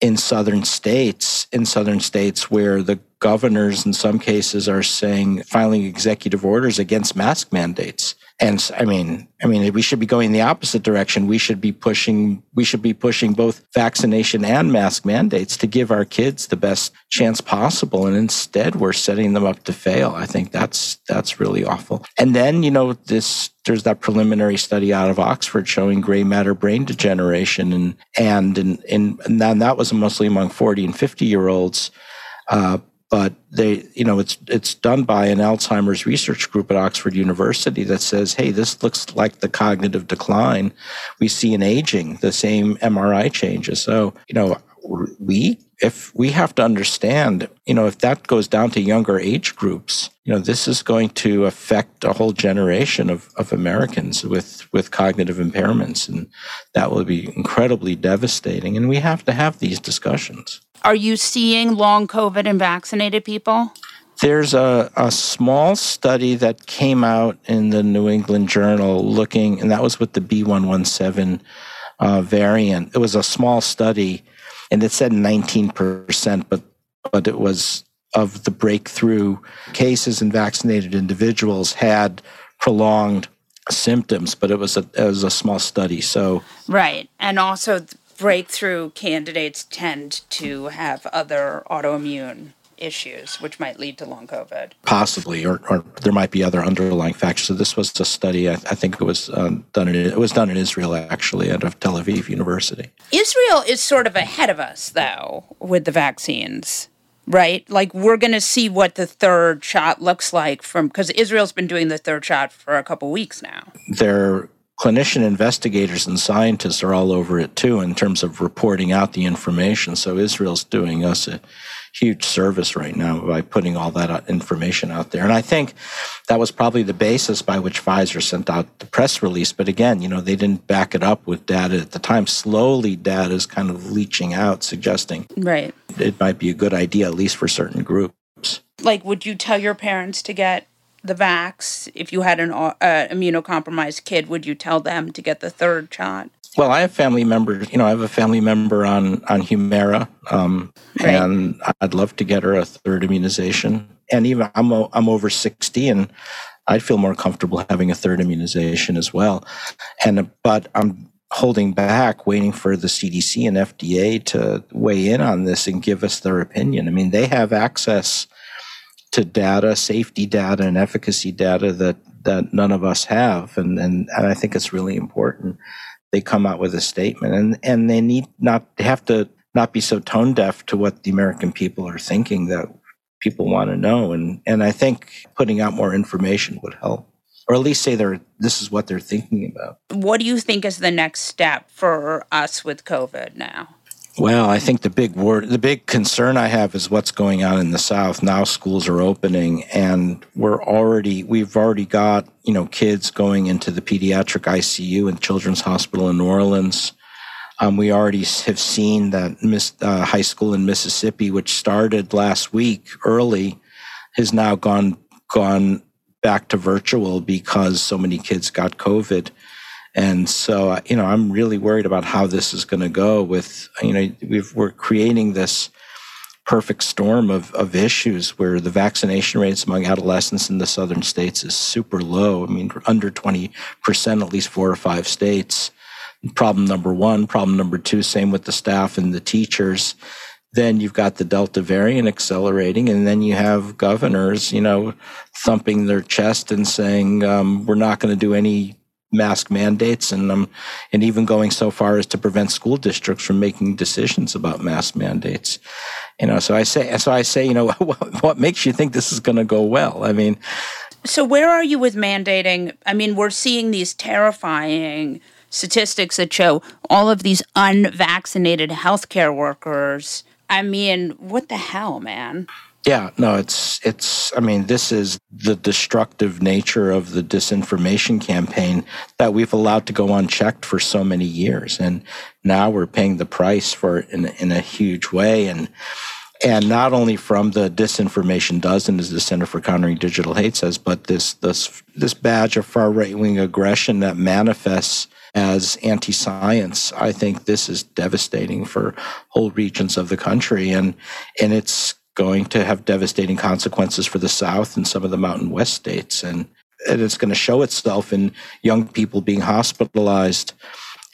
in southern states, in southern states where the governors in some cases are saying filing executive orders against mask mandates. And I mean, I mean, we should be going the opposite direction. We should be pushing, we should be pushing both vaccination and mask mandates to give our kids the best chance possible. And instead, we're setting them up to fail. I think that's that's really awful. And then, you know, this there's that preliminary study out of Oxford showing gray matter brain degeneration, and and and and, and that was mostly among 40 and 50 year olds. Uh, but they you know it's it's done by an alzheimer's research group at oxford university that says hey this looks like the cognitive decline. We see in aging the same mri changes. So you know we if we have to understand you know if that goes down to younger age groups you know this is going to affect a whole generation of, of americans with with cognitive impairments and that will be incredibly devastating and we have to have these discussions are you seeing long COVID in vaccinated people? There's a, a small study that came out in the New England Journal looking, and that was with the B117 uh, variant. It was a small study, and it said 19%, but but it was of the breakthrough cases in vaccinated individuals had prolonged symptoms, but it was a it was a small study. So right, and also breakthrough candidates tend to have other autoimmune issues, which might lead to long COVID. Possibly, or, or there might be other underlying factors. So this was a study. I, I think it was um, done. In, it was done in Israel, actually, out of Tel Aviv University. Israel is sort of ahead of us, though, with the vaccines. Right? Like, we're going to see what the third shot looks like from because Israel's been doing the third shot for a couple weeks now. They're clinician investigators and scientists are all over it too in terms of reporting out the information. So Israel's doing us a huge service right now by putting all that information out there. And I think that was probably the basis by which Pfizer sent out the press release. But again, you know, they didn't back it up with data at the time. Slowly, data is kind of leaching out, suggesting right it might be a good idea, at least for certain groups. Like, would you tell your parents to get the vax? If you had an uh, immunocompromised kid, would you tell them to get the third shot? Well, I have family members. You know, I have a family member on on Humira, um, right. and I'd love to get her a third immunization. And even I'm I'm over sixty, and I'd feel more comfortable having a third immunization as well. And but I'm holding back, waiting for the CDC and FDA to weigh in on this and give us their opinion. I mean, they have access to data, safety data, and efficacy data that that none of us have, and and, and I think it's really important they come out with a statement and and they need not they have to not be so tone deaf to what the American people are thinking that people want to know and and I think putting out more information would help or at least say they're this is what they're thinking about. What do you think is the next step for us with COVID now? Well, I think the big word, the big concern I have is what's going on in the South. Now schools are opening and we're already, we've already got, you know, kids going into the pediatric ICU in Children's Hospital in New Orleans. Um, we already have seen that Miss, uh, high school in Mississippi, which started last week early, has now gone, gone back to virtual because so many kids got COVID. And so, uh, you know, I'm really worried about how this is going to go with, you know, we are creating this perfect storm of, of issues where the vaccination rates among adolescents in the southern states is super low. I mean, under 20%, at least four or five states. Problem number one. Problem number two, same with the staff and the teachers. Then you've got the Delta variant accelerating, and then you have governors, you know, thumping their chest and saying, um, we're not going to do any mask mandates and um, and even going so far as to prevent school districts from making decisions about mask mandates. You know, so I say, so I say, you know, (laughs) what, what makes you think this is going to go well? I mean, so where are you with mandating? I mean, we're seeing these terrifying statistics that show all of these unvaccinated healthcare workers. I mean, what the hell, man? Yeah, no, it's it's I mean, this is the destructive nature of the disinformation campaign that we've allowed to go unchecked for so many years and now we're paying the price for it in in a huge way and and not only from the disinformation dozen as the Center for Countering Digital Hate says, but this this this badge of far right wing aggression that manifests as anti science. I think this is devastating for whole regions of the country and and it's going to have devastating consequences for the South and some of the Mountain West states. And, and it's going to show itself in young people being hospitalized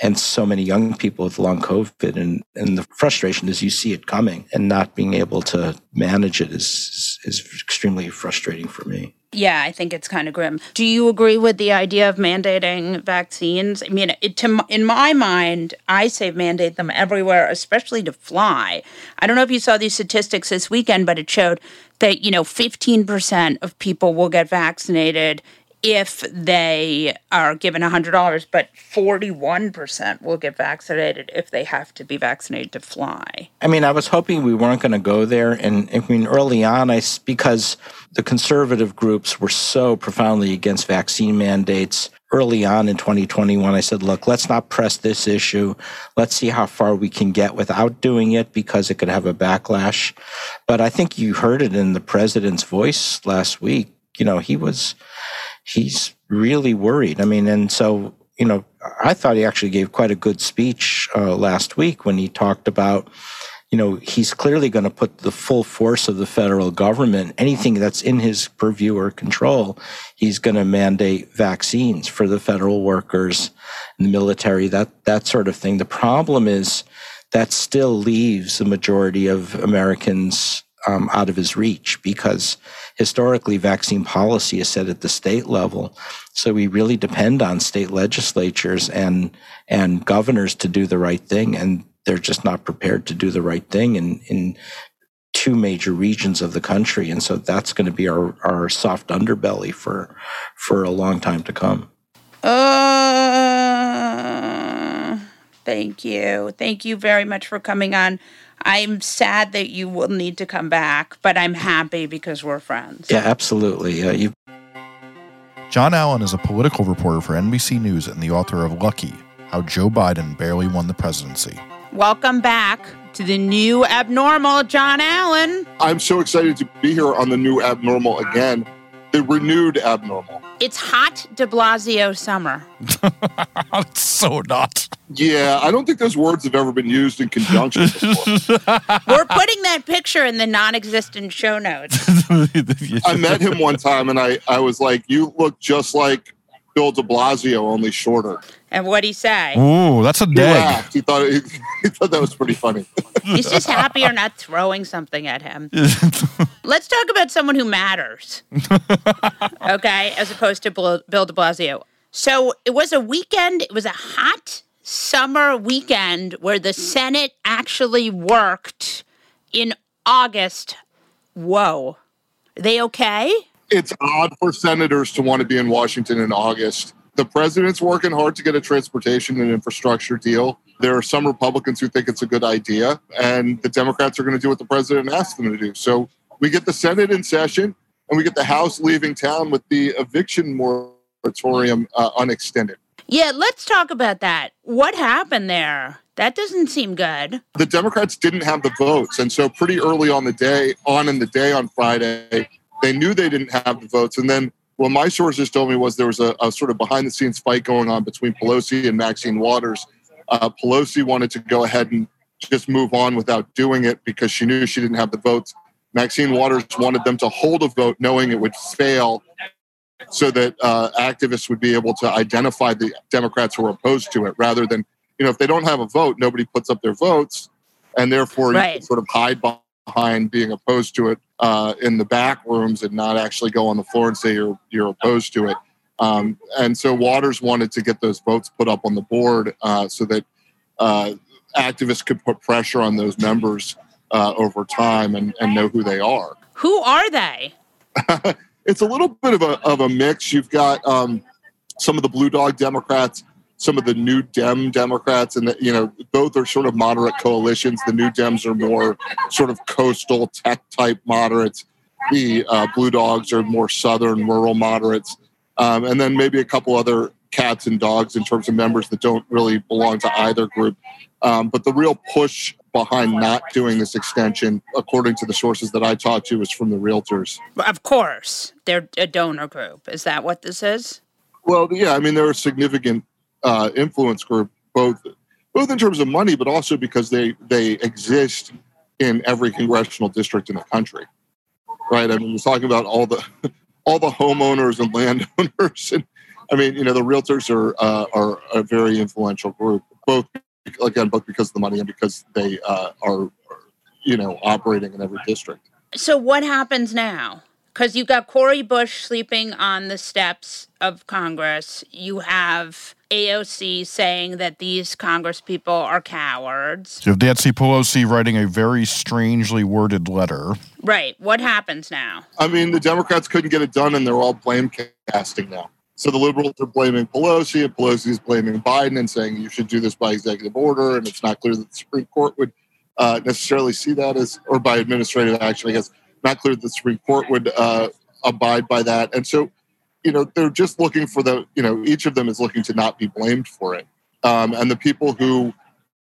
and so many young people with long COVID. And, and the frustration is you see it coming and not being able to manage it is, is extremely frustrating for me. Yeah, I think it's kind of grim. Do you agree with the idea of mandating vaccines? I mean, it, to, in my mind, I say mandate them everywhere, especially to fly. I don't know if you saw these statistics this weekend, but it showed that, you know, 15% of people will get vaccinated if they are given $100, but 41% will get vaccinated if they have to be vaccinated to fly. I mean, I was hoping we weren't going to go there. And I mean, early on, I, because the conservative groups were so profoundly against vaccine mandates, early on in 2021, I said, look, let's not press this issue. Let's see how far we can get without doing it because it could have a backlash. But I think you heard it in the president's voice last week. You know, he was he's really worried. I mean, and so, you know, I thought he actually gave quite a good speech uh, last week when he talked about, you know, he's clearly going to put the full force of the federal government, anything that's in his purview or control, he's going to mandate vaccines for the federal workers and the military, that, that sort of thing. The problem is that still leaves the majority of Americans um, out of his reach because historically vaccine policy is set at the state level. So we really depend on state legislatures and and governors to do the right thing, and they're just not prepared to do the right thing in in two major regions of the country, and so that's going to be our our soft underbelly for for a long time to come. Uh, thank you. Thank you very much for coming on. I'm sad that you will need to come back, but I'm happy because we're friends. Yeah, absolutely. Uh, you. Jon Allen is a political reporter for NBC News and the author of Lucky How Joe Biden Barely Won the Presidency. Welcome back to the new abnormal, Jon Allen. I'm so excited to be here on the new abnormal again, the renewed abnormal. It's hot de Blasio summer. (laughs) it's so not. Yeah, I don't think those words have ever been used in conjunction before. (laughs) We're putting that picture in the non existent show notes. (laughs) I met him one time and I, I was like, You look just like Bill de Blasio, only shorter. And what'd he say? Ooh, that's a He laughed. He thought, he, (laughs) he thought that was pretty funny. (laughs) He's just happy you're not throwing something at him. (laughs) Let's talk about someone who matters. okay, as opposed to Bill de Blasio. So it was a weekend, it was a hot summer weekend where the Senate actually worked in August. Whoa. Are they okay? it's odd for senators to want to be in Washington in August. The president's working hard to get a transportation and infrastructure deal. There are some Republicans who think it's a good idea, and the Democrats are going to do what the president asked them to do. So we get the Senate in session, and we get the House leaving town with the eviction moratorium uh, unextended. Yeah, let's talk about that. What happened there? That doesn't seem good. The Democrats didn't have the votes, and so pretty early on the day, on in the day on Friday, they knew they didn't have the votes, and then what my sources told me was there was a, a sort of behind the scenes fight going on between Pelosi and Maxine Waters. Uh, Pelosi wanted to go ahead and just move on without doing it because she knew she didn't have the votes. Maxine Waters wanted them to hold a vote knowing it would fail so that uh, activists would be able to identify the Democrats who were opposed to it rather than, you know, if they don't have a vote, nobody puts up their votes. And therefore, you Right. can sort of hide behind being opposed to it uh, in the back rooms and not actually go on the floor and say you're, you're opposed to it. Um, and so Waters wanted to get those votes put up on the board uh, so that uh, activists could put pressure on those members uh, over time and, and know who they are. Who are they? (laughs) it's a little bit of a, of a mix. You've got um, some of the Blue Dog Democrats, some of the New Dem Democrats, and the, you know both are sort of moderate coalitions. The New Dems are more sort of coastal tech type moderates. The uh, Blue Dogs are more southern rural moderates, um, and then maybe a couple other cats and dogs in terms of members that don't really belong to either group. Um, but the real push behind not doing this extension, according to the sources that I talked to, is from the realtors. Of course, they're a donor group. Is that what this is? Well, yeah, I mean they're a significant uh, influence group, both both in terms of money, but also because they they exist in every congressional district in the country. Right? I mean, we're talking about all the (laughs) all the homeowners and landowners, (laughs) and I mean, you know, the realtors are uh, are a very influential group, both again, both because of the money and because they uh, are, you know, operating in every district. So what happens now? Because you've got Cori Bush sleeping on the steps of Congress. You have AOC saying that these Congress people are cowards. You have Nancy Pelosi writing a very strangely worded letter. Right. What happens now? I mean, the Democrats couldn't get it done, and they're all blame casting now. So the liberals are blaming Pelosi, and Pelosi is blaming Biden and saying you should do this by executive order. And it's not clear that the Supreme Court would uh, necessarily see that as, or by administrative action, I guess, not clear that the Supreme Court would uh, abide by that. And so, you know, they're just looking for the, you know, each of them is looking to not be blamed for it. Um, and the people who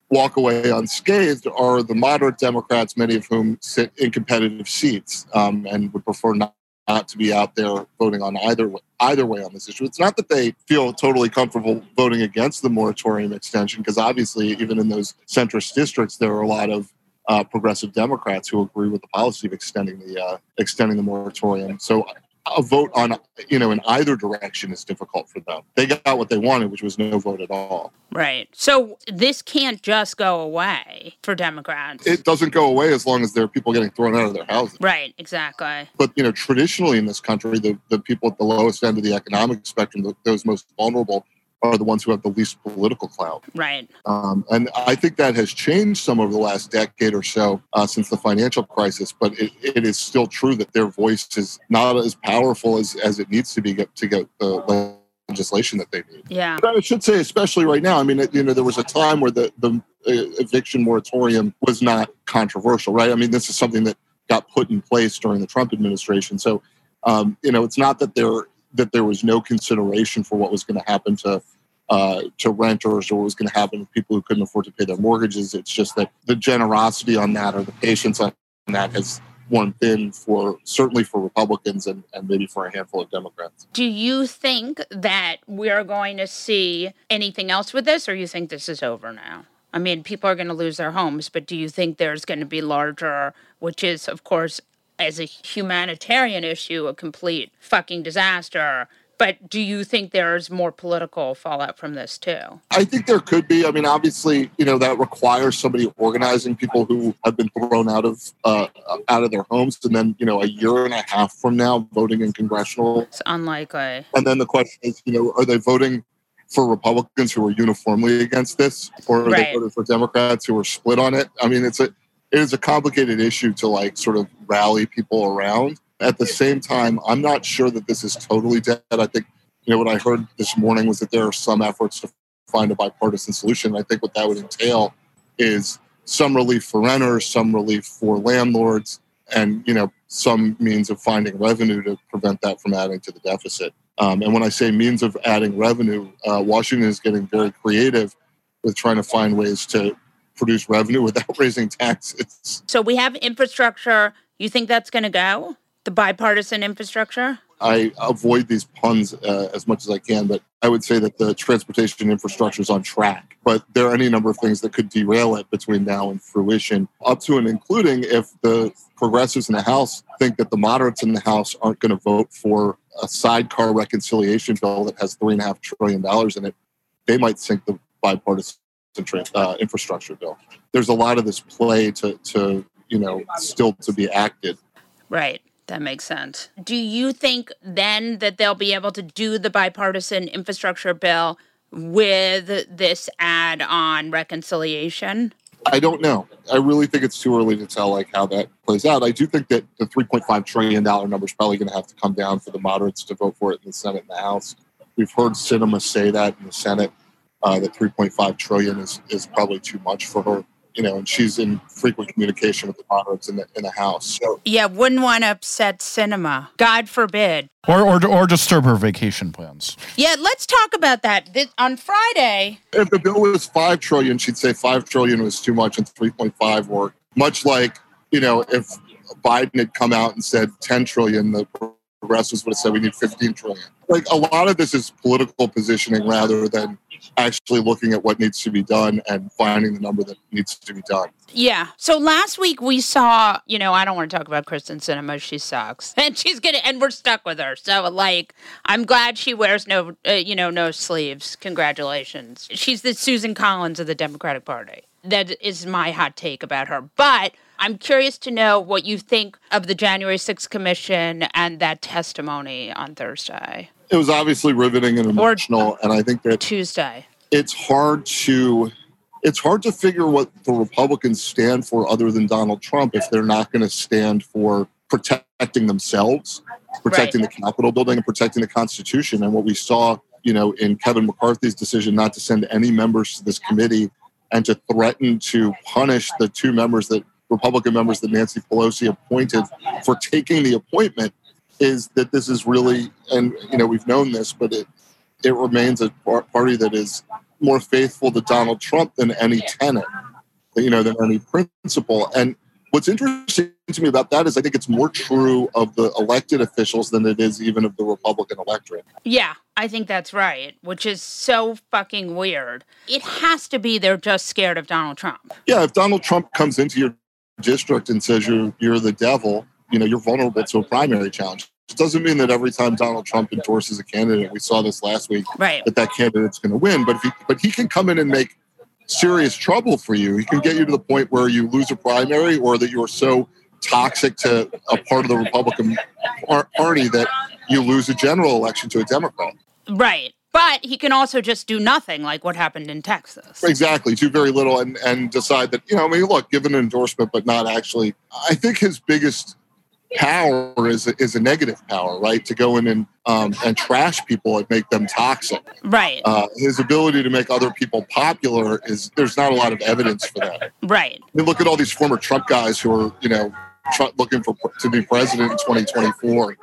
walk away unscathed are the moderate Democrats, many of whom sit in competitive seats um, and would prefer not, not to be out there voting on either way, either way on this issue. It's not that they feel totally comfortable voting against the moratorium extension, because obviously, even in those centrist districts, there are a lot of uh, progressive Democrats who agree with the policy of extending the uh, extending the moratorium. So a vote on you know in either direction is difficult for them. They got what they wanted, which was no vote at all. Right. So this can't just go away for Democrats. It doesn't go away as long as there are people getting thrown out of their houses. right. Exactly. But you know, traditionally in this country, the, the people at the lowest end of the economic spectrum, the, those most vulnerable, are the ones who have the least political clout. Right. Um, and I think that has changed some over the last decade or so uh, since the financial crisis. But it, it is still true that their voice is not as powerful as, as it needs to be get, to get the legislation that they need. Yeah. But I should say, especially right now, I mean, you know, there was a time where the, the uh, eviction moratorium was not controversial, right? I mean, this is something that got put in place during the Trump administration. So, um, you know, it's not that there that there was no consideration for what was going to happen to uh, to renters or what was going to happen to people who couldn't afford to pay their mortgages. It's just that the generosity on that or the patience on that has worn thin for certainly for Republicans and, and maybe for a handful of Democrats. Do you think that we're going to see anything else with this, or you think this is over now? I mean, people are going to lose their homes, but do you think there's going to be larger, which is, of course, as a humanitarian issue, a complete fucking disaster? But do you think there's more political fallout from this too? I think there could be. I mean, obviously, you know that requires somebody organizing people who have been thrown out of uh, out of their homes, and then you know a year and a half from now voting in congressional. It's unlikely. And then the question is, you know, are they voting for Republicans who are uniformly against this, or are Right. they voting for Democrats who are split on it? I mean, it's a it is a complicated issue to like sort of rally people around. At the same time, I'm not sure that this is totally dead. I think you know what I heard this morning was that there are some efforts to find a bipartisan solution. I think what that would entail is some relief for renters, some relief for landlords, and you know some means of finding revenue to prevent that from adding to the deficit. Um, and when I say means of adding revenue, uh, Washington is getting very creative with trying to find ways to produce revenue without (laughs) raising taxes. So we have infrastructure. You think that's going to go? The bipartisan infrastructure? I avoid these puns uh, as much as I can, but I would say that the transportation infrastructure is on track. But there are any number of things that could derail it between now and fruition, up to and including if the progressives in the House think that the moderates in the House aren't going to vote for a sidecar reconciliation bill that has three and a half trillion dollars in it, they might sink the bipartisan uh, infrastructure bill. There's a lot of this play to, to you know, still to be acted. Right. That makes sense. Do you think then that they'll be able to do the bipartisan infrastructure bill with this add on reconciliation? I don't know. I really think it's too early to tell like how that plays out. I do think that the 3.5 trillion dollar number is probably going to have to come down for the moderates to vote for it in the Senate and the House. We've heard Sinema say that in the Senate uh, that 3.5 trillion is is probably too much for her. You know, and she's in frequent communication with the moderates in the in the House. So Yeah, wouldn't want to upset Sinema. God forbid. Or, or, or disturb her vacation plans. Yeah, let's talk about that. This, on Friday, if the bill was five trillion, she'd say five trillion was too much and 3.5 worked. Much like, you know, if Biden had come out and said 10 trillion, the progressives would have said we need 15 trillion. Like a lot of this is political positioning rather than actually looking at what needs to be done and finding the number that needs to be done. Yeah. So last week we saw, you know, I don't want to talk about Kyrsten Sinema. She sucks, (laughs) and she's gonna, and we're stuck with her. So like, I'm glad she wears no, uh, you know, no sleeves. Congratulations. She's the Susan Collins of the Democratic Party. That is my hot take about her. But I'm curious to know what you think of the January 6th commission and that testimony on Thursday, It was obviously riveting and emotional, and I think that Tuesday. it's hard to it's hard to figure what the Republicans stand for other than Donald Trump if they're not going to stand for protecting themselves, protecting the Capitol building, and protecting the Constitution. And what we saw, you know, in Kevin McCarthy's decision not to send any members to this committee and to threaten to punish the two members that Republican members that Nancy Pelosi appointed for taking the appointment is that this is really, and you know, we've known this, but it it remains a party that is more faithful to Donald Trump than any tenant, you know, than any principle. And what's interesting to me about that is I think it's more true of the elected officials than it is even of the Republican electorate. Yeah, I think that's right, which is so fucking weird. It has to be they're just scared of Donald Trump. Yeah, if Donald Trump comes into your district and says you're you're the devil, you know, you're vulnerable to a primary challenge. It doesn't mean that every time Donald Trump endorses a candidate, we saw this last week, Right. that that candidate's going to win. But if he, but he can come in and make serious trouble for you. He can get you to the point where you lose a primary, or that you are so toxic to a part of the Republican Party that you lose a general election to a Democrat. Right. But he can also just do nothing like what happened in Texas. Exactly, do very little and, and decide that, you know, I mean, look, give an endorsement, but not actually. I think his biggest power is a, is a negative power, right? To go in and um, and trash people and make them toxic. Right. Uh, his ability to make other people popular is there's not a lot of evidence for that. Right. I mean, look at all these former Trump guys who are, you know, tr- looking for to be president in 2024,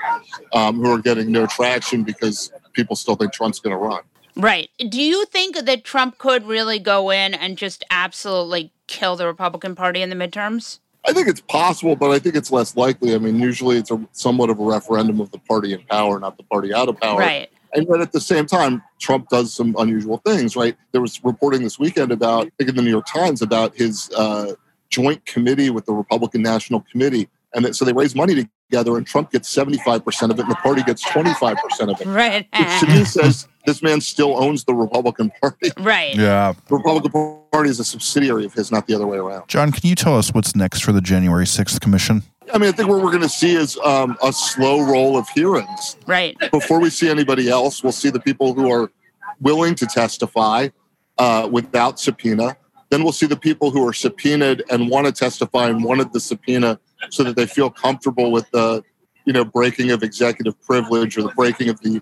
um, who are getting no traction because people still think Trump's going to run. Right. Do you think that Trump could really go in and just absolutely kill the Republican Party in the midterms? I think it's possible, but I think it's less likely. I mean, usually it's a somewhat of a referendum of the party in power, not the party out of power. Right. And yet at the same time, Trump does some unusual things, right? There was reporting this weekend about, I think in the New York Times, about his uh, joint committee with the Republican National Committee. And that, so they raise money together, and Trump gets 75% of it, and the party gets 25% of it. Right. Which to me says this man still owns the Republican Party. (laughs) Right. Yeah. The Republican Party is a subsidiary of his, not the other way around. Jon, can you tell us what's next for the January 6th commission? I mean, I think what we're going to see is um, a slow roll of hearings. Right. Before we see anybody else, we'll see the people who are willing to testify uh, without subpoena. Then we'll see the people who are subpoenaed and want to testify and wanted the subpoena so that they feel comfortable with the, you know, breaking of executive privilege or the breaking of the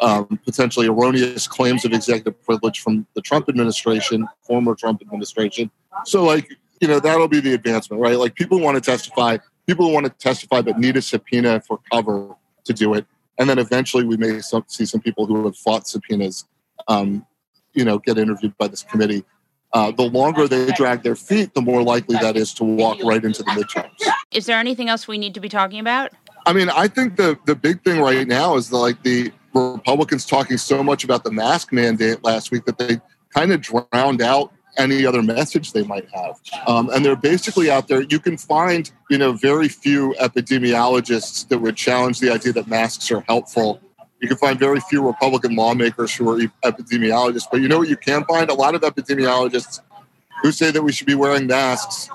um, potentially erroneous claims of executive privilege from the Trump administration, former Trump administration. So, like, you know, that'll be the advancement, right? Like, people want to testify, people want to testify but need a subpoena for cover to do it. And then eventually we may some, see some people who have fought subpoenas, um, you know, get interviewed by this committee. Uh, the longer they drag their feet, the more likely that is to walk right into the midterms. Is there anything else we need to be talking about? I mean, I think the the big thing right now is the, like the Republicans talking so much about the mask mandate last week that they kind of drowned out any other message they might have. Um, and they're basically out there. You can find, you know, very few epidemiologists that would challenge the idea that masks are helpful. You can find very few Republican lawmakers who are epidemiologists. But you know what you can find? A lot of epidemiologists who say that we should be wearing masks,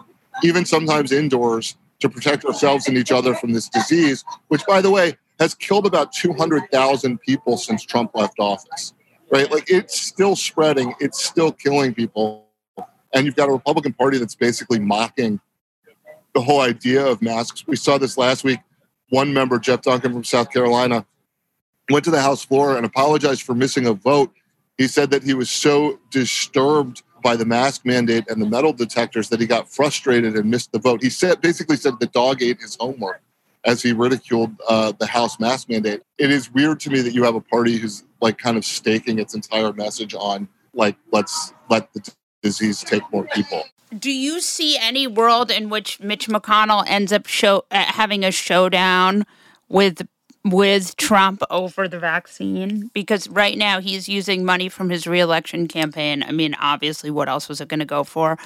even sometimes indoors, to protect ourselves and each other from this disease, which, by the way, has killed about 200,000 people since Trump left office, right? Like it's still spreading, it's still killing people. And you've got a Republican Party that's basically mocking the whole idea of masks. We saw this last week. One member, Jeff Duncan from South Carolina, went to the House floor and apologized for missing a vote. He said that he was so disturbed by the mask mandate and the metal detectors that he got frustrated and missed the vote. He said basically said the dog ate his homework as he ridiculed uh, the House mask mandate. It is weird to me that you have a party who's like kind of staking its entire message on like let's let the disease take more people. Do you see any world in which Mitch McConnell ends up show uh, having a showdown with with Trump over the vaccine? Because right now he's using money from his reelection campaign. I mean, obviously, what else was it going to go for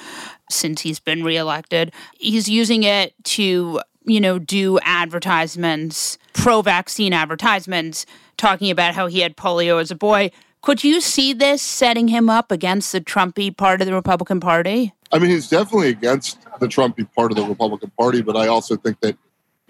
since he's been reelected? He's using it to you know do advertisements, pro vaccine advertisements, talking about how he had polio as a boy. Could you see this setting him up against the Trumpy part of the Republican Party? I mean, he's definitely against the Trumpy part of the Republican Party, but I also think that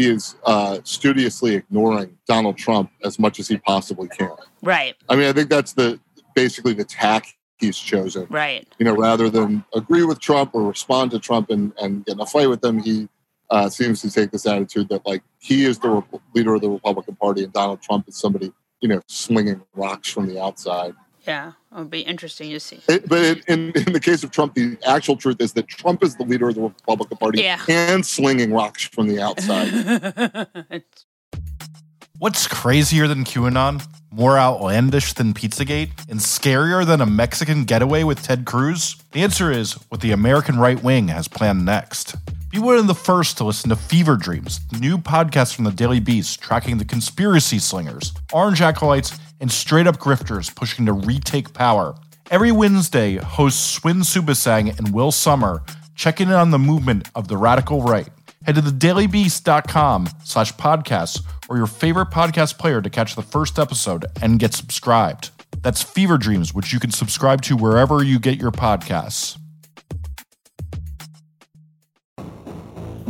he is uh, studiously ignoring Donald Trump as much as he possibly can. Right, I mean, I think that's the basically the tack he's chosen. right. You know, rather than agree with Trump or respond to Trump and, and get in a fight with him, he uh, seems to take this attitude that like he is the Rep- leader of the Republican Party and Donald Trump is somebody you know slinging rocks from the outside. Yeah, it'll be interesting to see. It, but in, in, in the case of Trump, the actual truth is that Trump is the leader of the Republican Party Yeah. and slinging rocks from the outside. (laughs) What's crazier than QAnon? More outlandish than Pizzagate? And scarier than a Mexican getaway with Ted Cruz? The answer is what the American right wing has planned next. Be one of the first to listen to Fever Dreams, the new podcast from the Daily Beast tracking the conspiracy slingers, orange acolytes, and straight up grifters pushing to retake power. Every Wednesday, hosts Swin Suebsaeng and Will Sommer check in on the movement of the radical right. Head to thedailybeast.com slash podcasts or your favorite podcast player to catch the first episode and get subscribed. That's Fever Dreams, which you can subscribe to wherever you get your podcasts.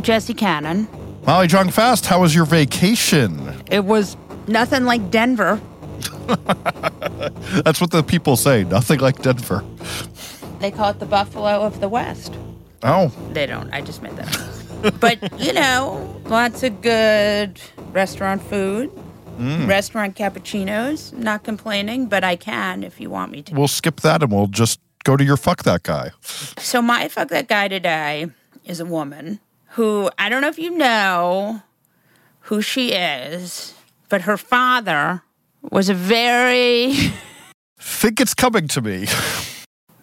Jesse Cannon. Molly Jong-Fast, how was your vacation? It was nothing like Denver. (laughs) That's what the people say. Nothing like Denver. They call it the Buffalo of the West. Oh, They don't. I just made that up. but, you know, lots of good restaurant food, Mm. restaurant cappuccinos. Not complaining, but I can if you want me to. we'll skip that and we'll just go to your fuck that guy. So, my fuck that guy today is a woman who I don't know if you know who she is, but her father was a very (laughs) Think it's coming to me.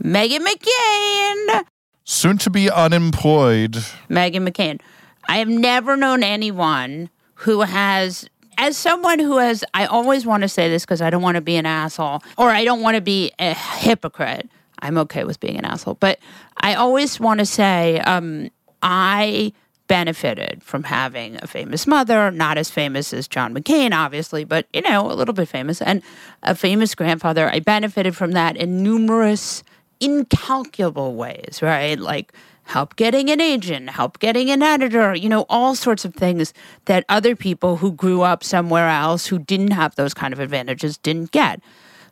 Meghan McCain. Soon to be unemployed. Meghan McCain. I have never known anyone who has, as someone who has, I always want to say this because I don't want to be an asshole or I don't want to be a hypocrite. I'm okay with being an asshole, but I always want to say um, I benefited from having a famous mother, not as famous as John McCain, obviously, but you know, a little bit famous, and a famous grandfather. I benefited from that in numerous incalculable ways, right? Like help getting an agent, help getting an editor, you know, all sorts of things that other people who grew up somewhere else who didn't have those kind of advantages didn't get.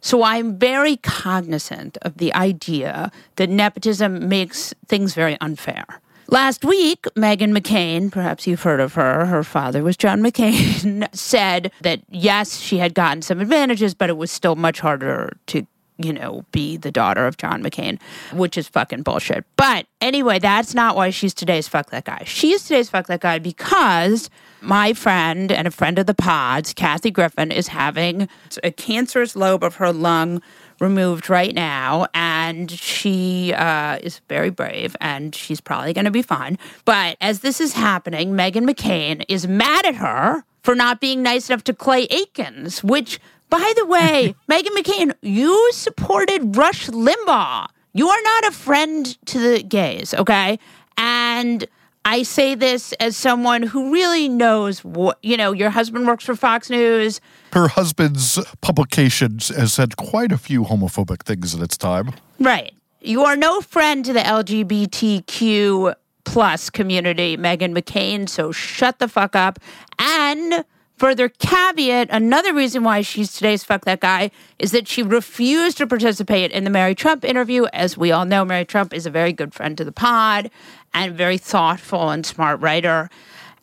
So I'm very cognizant of the idea that nepotism makes things very unfair. Last week, Meghan McCain, perhaps you've heard of her, her father was John McCain, (laughs) said that yes, she had gotten some advantages, but it was still much harder to you know, be the daughter of John McCain, which is fucking bullshit. But anyway, that's not why she's today's fuck that guy. She's today's fuck that guy because my friend and a friend of the pods, Kathy Griffin, is having a cancerous lobe of her lung removed right now, and she uh, is very brave, and she's probably going to be fine. But as this is happening, Meghan McCain is mad at her for not being nice enough to Clay Aikens, which by the way, (laughs) Meghan McCain, you supported Rush Limbaugh. You are not a friend to the gays, okay? And I say this as someone who really knows what, you know, your husband works for Fox News. Her husband's publications has said quite a few homophobic things in its time. Right. You are no friend to the LGBTQ plus community, Meghan McCain, so shut the fuck up. And Further caveat, another reason why she's today's fuck that guy is that she refused to participate in the Mary Trump interview. As we all know, Mary Trump is a very good friend to the pod and very thoughtful and smart writer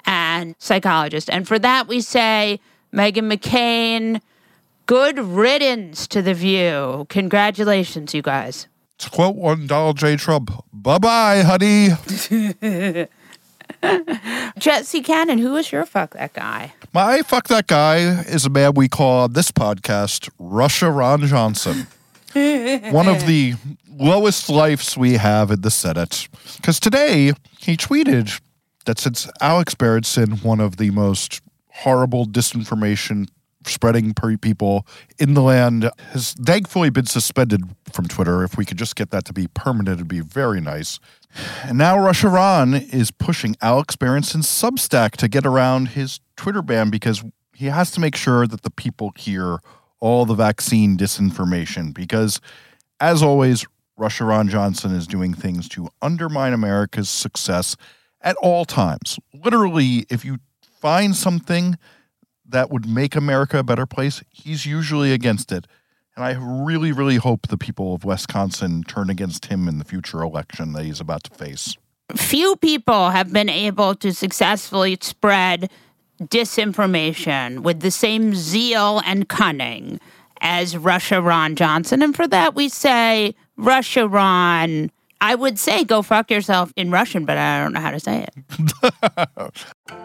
and psychologist. And for that, we say, Meghan McCain, good riddance to the view. Congratulations, you guys. To quote one Donald J. Trump, bye bye, honey. (laughs) (laughs) Jesse Cannon, who is your fuck that guy? My fuck that guy is a man we call this podcast Russia Ron Johnson. (laughs) One of the lowest lifes we have in the Senate. Because today he tweeted that since Alex Berenson, one of the most horrible disinformation spreading people in the land, has thankfully been suspended from Twitter. If we could just get that to be permanent, it'd be very nice. And now Russia Ron is pushing Alex Berenson's Substack to get around his Twitter ban because he has to make sure that the people hear all the vaccine disinformation. Because, as always, Russia Ron Johnson is doing things to undermine America's success at all times. Literally, if you find something that would make America a better place, he's usually against it. And I really, really hope the people of Wisconsin turn against him in the future election that he's about to face. Few people have been able to successfully spread disinformation with the same zeal and cunning as Russia Ron Johnson. And for that, we say, Russia Ron, I would say go fuck yourself in Russian, but I don't know how to say it. (laughs)